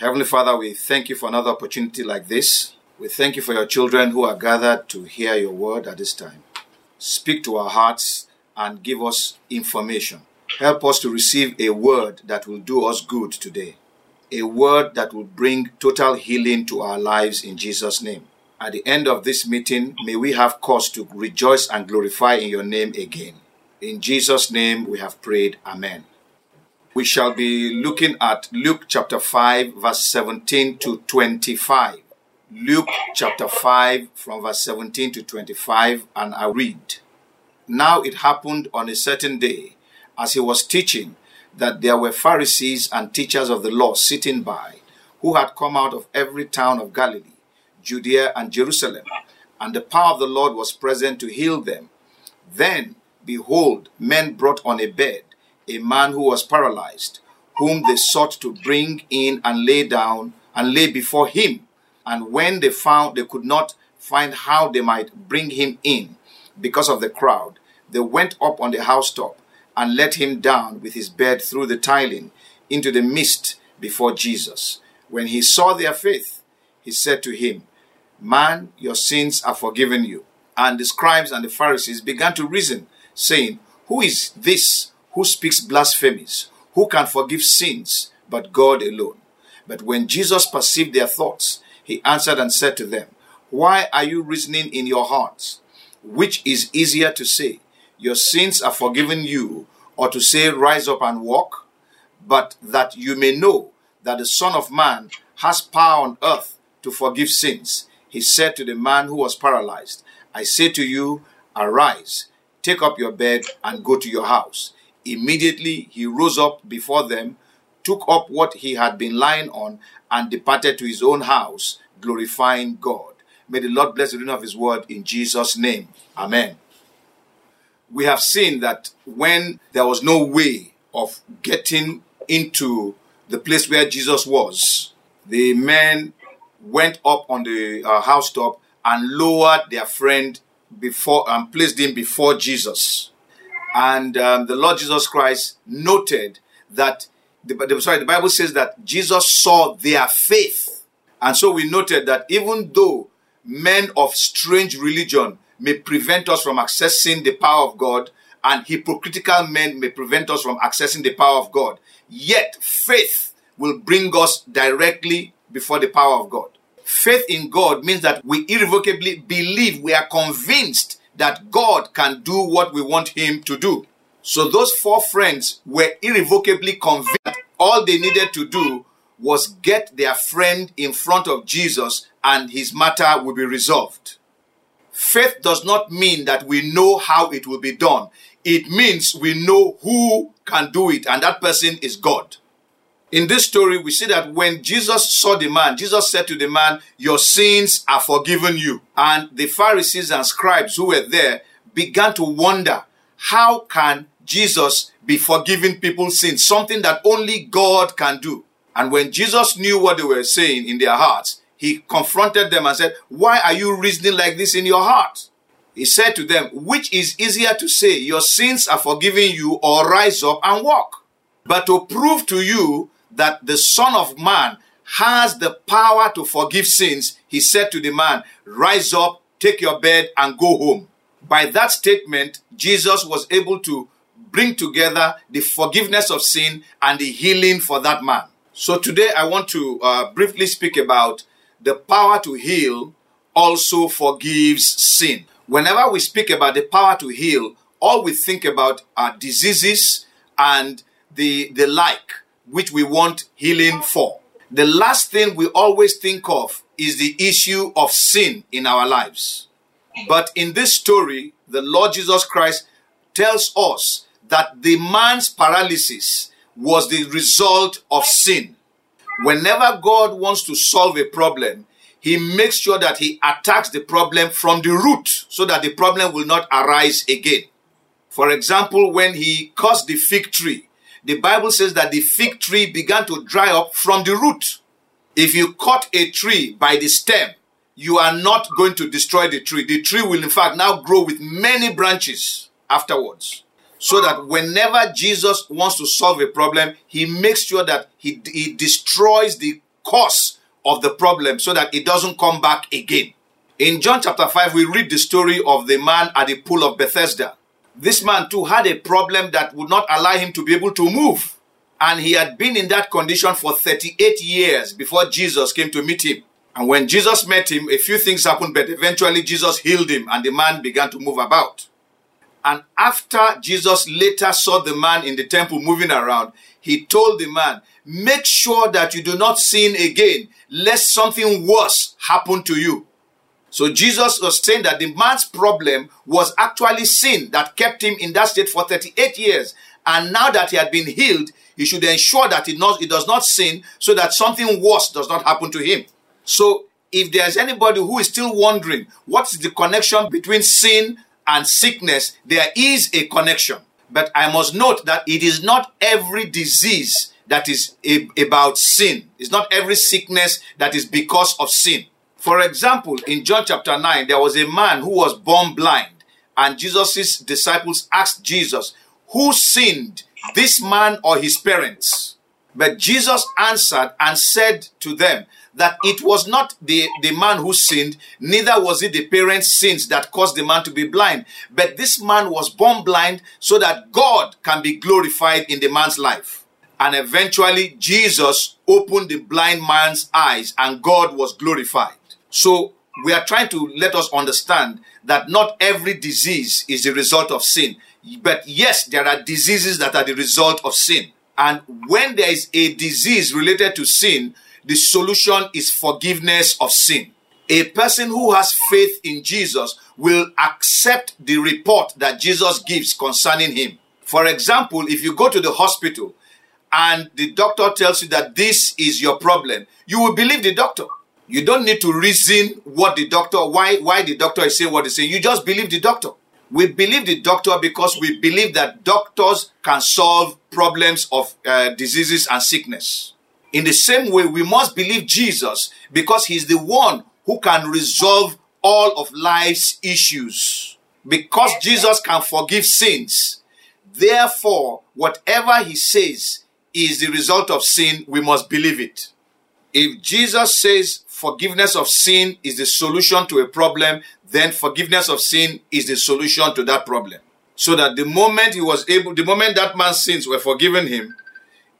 Heavenly Father, we thank you for another opportunity like this. We thank you for your children who are gathered to hear your word at this time. Speak to our hearts and give us information. Help us to receive a word that will do us good today. A word that will bring total healing to our lives in Jesus' name. At the end of this meeting, may we have cause to rejoice and glorify in your name again. In Jesus' name we have prayed. Amen. We shall be looking at Luke chapter 5, verse 17 to 25. Luke chapter 5, from verse 17 to 25, and I read. Now it happened on a certain day, as he was teaching, that there were Pharisees and teachers of the law sitting by, who had come out of every town of Galilee, Judea, and Jerusalem, and the power of the Lord was present to heal them. Then, behold, men brought on a bed a man who was paralyzed, whom they sought to bring in and lay down and lay before him. And when they found they could not find how they might bring him in because of the crowd, they went up on the housetop and let him down with his bed through the tiling into the midst before Jesus. When he saw their faith, he said to him, Man, your sins are forgiven you. And the scribes and the Pharisees began to reason, saying, Who is this who speaks blasphemies? Who can forgive sins but God alone? But when Jesus perceived their thoughts, he answered and said to them, Why are you reasoning in your hearts? Which is easier to say, Your sins are forgiven you, or to say, Rise up and walk? But that you may know that the Son of Man has power on earth to forgive sins, he said to the man who was paralyzed, I say to you, Arise, take up your bed, and go to your house. Immediately he rose up before them, took up what he had been lying on, and departed to his own house, glorifying God. May the Lord bless the reading of his word in Jesus' name. Amen. We have seen that when there was no way of getting into the place where Jesus was, the men went up on the uh, housetop and lowered their friend before and placed him before Jesus. And um, the Lord Jesus Christ noted that the, the, sorry, the Bible says that Jesus saw their faith. And so we noted that even though men of strange religion may prevent us from accessing the power of God, and hypocritical men may prevent us from accessing the power of God, yet faith will bring us directly before the power of God. Faith in God means that we irrevocably believe, we are convinced that God can do what we want Him to do. So those four friends were irrevocably convinced all they needed to do was get their friend in front of Jesus and his matter will be resolved. Faith does not mean that we know how it will be done. It means we know who can do it, and that person is God. In this story, we see that when Jesus saw the man, Jesus said to the man, Your sins are forgiven you. And the Pharisees and scribes who were there began to wonder, How can Jesus be forgiving people's sins? Something that only God can do. And when Jesus knew what they were saying in their hearts, he confronted them and said, Why are you reasoning like this in your heart? He said to them, Which is easier to say, Your sins are forgiven you, or rise up and walk? But to prove to you that the Son of Man has the power to forgive sins, he said to the man, Rise up, take your bed, and go home. By that statement, Jesus was able to bring together the forgiveness of sin and the healing for that man. So today I want to uh, briefly speak about the power to heal also forgives sin. Whenever we speak about the power to heal, all we think about are diseases and the, the like which we want healing for. The last thing we always think of is the issue of sin in our lives. But in this story, the Lord Jesus Christ tells us that the man's paralysis was the result of sin. Whenever God wants to solve a problem, he makes sure that he attacks the problem from the root so that the problem will not arise again. For example, when he caused the fig tree, the Bible says that the fig tree began to dry up from the root. If you cut a tree by the stem, you are not going to destroy the tree. The tree will, in fact, now grow with many branches afterwards. So that whenever Jesus wants to solve a problem, he makes sure that he, he destroys the cause of the problem so that it doesn't come back again. In John chapter 5, we read the story of the man at the pool of Bethesda. This man too had a problem that would not allow him to be able to move. And he had been in that condition for 38 years before Jesus came to meet him. And when Jesus met him, a few things happened, but eventually Jesus healed him and the man began to move about. And after Jesus later saw the man in the temple moving around, he told the man, Make sure that you do not sin again, lest something worse happen to you. So Jesus was saying that the man's problem was actually sin that kept him in that state for 38 years. And now that he had been healed, he should ensure that he, not, he does not sin so that something worse does not happen to him. So if there's anybody who is still wondering what's the connection between sin and sickness, there is a connection. But I must note that it is not every disease that is a, about sin. It's not every sickness that is because of sin. For example, in John chapter 9, there was a man who was born blind, and Jesus' disciples asked Jesus, Who sinned, this man or his parents? But Jesus answered and said to them that it was not the, the man who sinned, neither was it the parents' sins that caused the man to be blind. But this man was born blind so that God can be glorified in the man's life. And eventually, Jesus opened the blind man's eyes and God was glorified. So, we are trying to let us understand that not every disease is the result of sin. But yes, there are diseases that are the result of sin. And when there is a disease related to sin, the solution is forgiveness of sin. A person who has faith in Jesus will accept the report that Jesus gives concerning him. For example, if you go to the hospital and the doctor tells you that this is your problem, you will believe the doctor. You don't need to reason what the doctor, why, why the doctor is saying what he's saying. You just believe the doctor. We believe the doctor because we believe that doctors can solve problems of uh, diseases and sickness. In the same way, we must believe Jesus because he's the one who can resolve all of life's issues. Because Jesus can forgive sins, therefore, whatever he says is the result of sin, we must believe it. If Jesus says forgiveness of sin is the solution to a problem, then forgiveness of sin is the solution to that problem. So that the moment he was able, the moment that man's sins were forgiven him,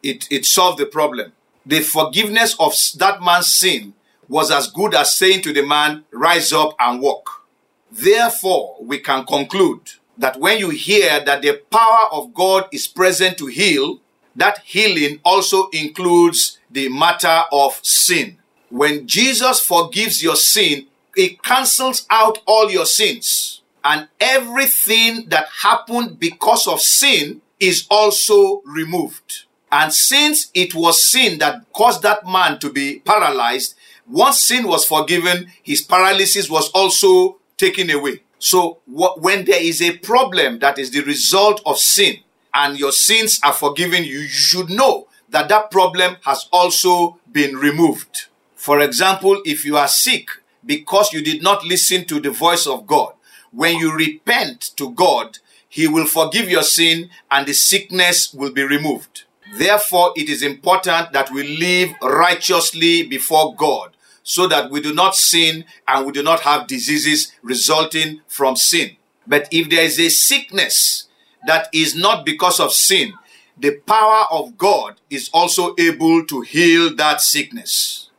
it, it solved the problem the forgiveness of that man's sin was as good as saying to the man, Rise up and walk. Therefore, we can conclude that when you hear that the power of God is present to heal, that healing also includes the matter of sin. When Jesus forgives your sin, it cancels out all your sins. And everything that happened because of sin is also removed. And since it was sin that caused that man to be paralyzed, once sin was forgiven, his paralysis was also taken away. So when there is a problem that is the result of sin and your sins are forgiven, you should know that that problem has also been removed. For example, if you are sick because you did not listen to the voice of God, when you repent to God, He will forgive your sin and the sickness will be removed. Therefore, it is important that we live righteously before God so that we do not sin and we do not have diseases resulting from sin. But if there is a sickness that is not because of sin, the power of God is also able to heal that sickness.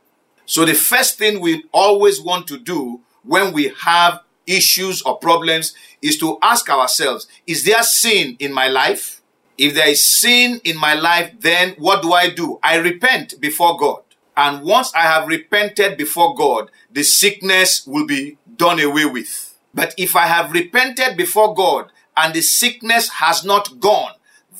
So the first thing we always want to do when we have issues or problems is to ask ourselves, is there sin in my life? If there is sin in my life, then what do I do? I repent before God. And once I have repented before God, the sickness will be done away with. But if I have repented before God and the sickness has not gone,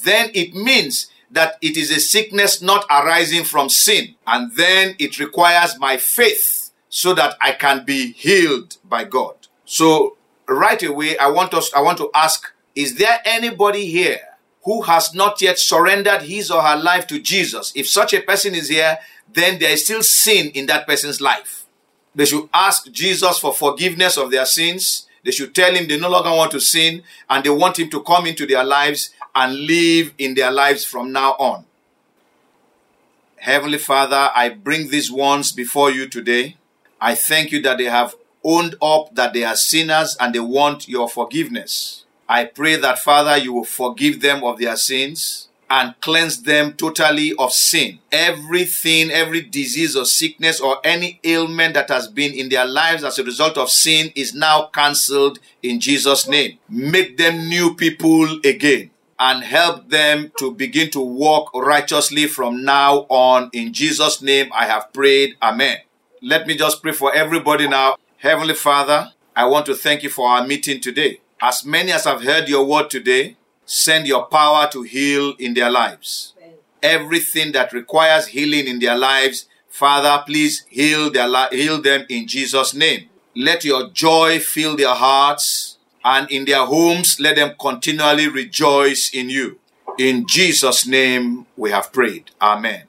then it means that it is a sickness not arising from sin. And then it requires my faith so that I can be healed by God. So right away, I want us, I want to ask, is there anybody here who has not yet surrendered his or her life to Jesus, if such a person is here, then there is still sin in that person's life. They should ask Jesus for forgiveness of their sins. They should tell him they no longer want to sin and they want him to come into their lives and live in their lives from now on. Heavenly Father, I bring these ones before you today. I thank you that they have owned up that they are sinners and they want your forgiveness. I pray that, Father, you will forgive them of their sins and cleanse them totally of sin. Everything, every disease or sickness or any ailment that has been in their lives as a result of sin is now cancelled in Jesus' name. Make them new people again and help them to begin to walk righteously from now on. In Jesus' name, I have prayed. Amen. Let me just pray for everybody now. Heavenly Father, I want to thank you for our meeting today. As many as have heard your word today, send your power to heal in their lives. Everything that requires healing in their lives, Father, please heal their li- heal them in Jesus' name. Let your joy fill their hearts and in their homes let them continually rejoice in you. In Jesus' name we have prayed. Amen.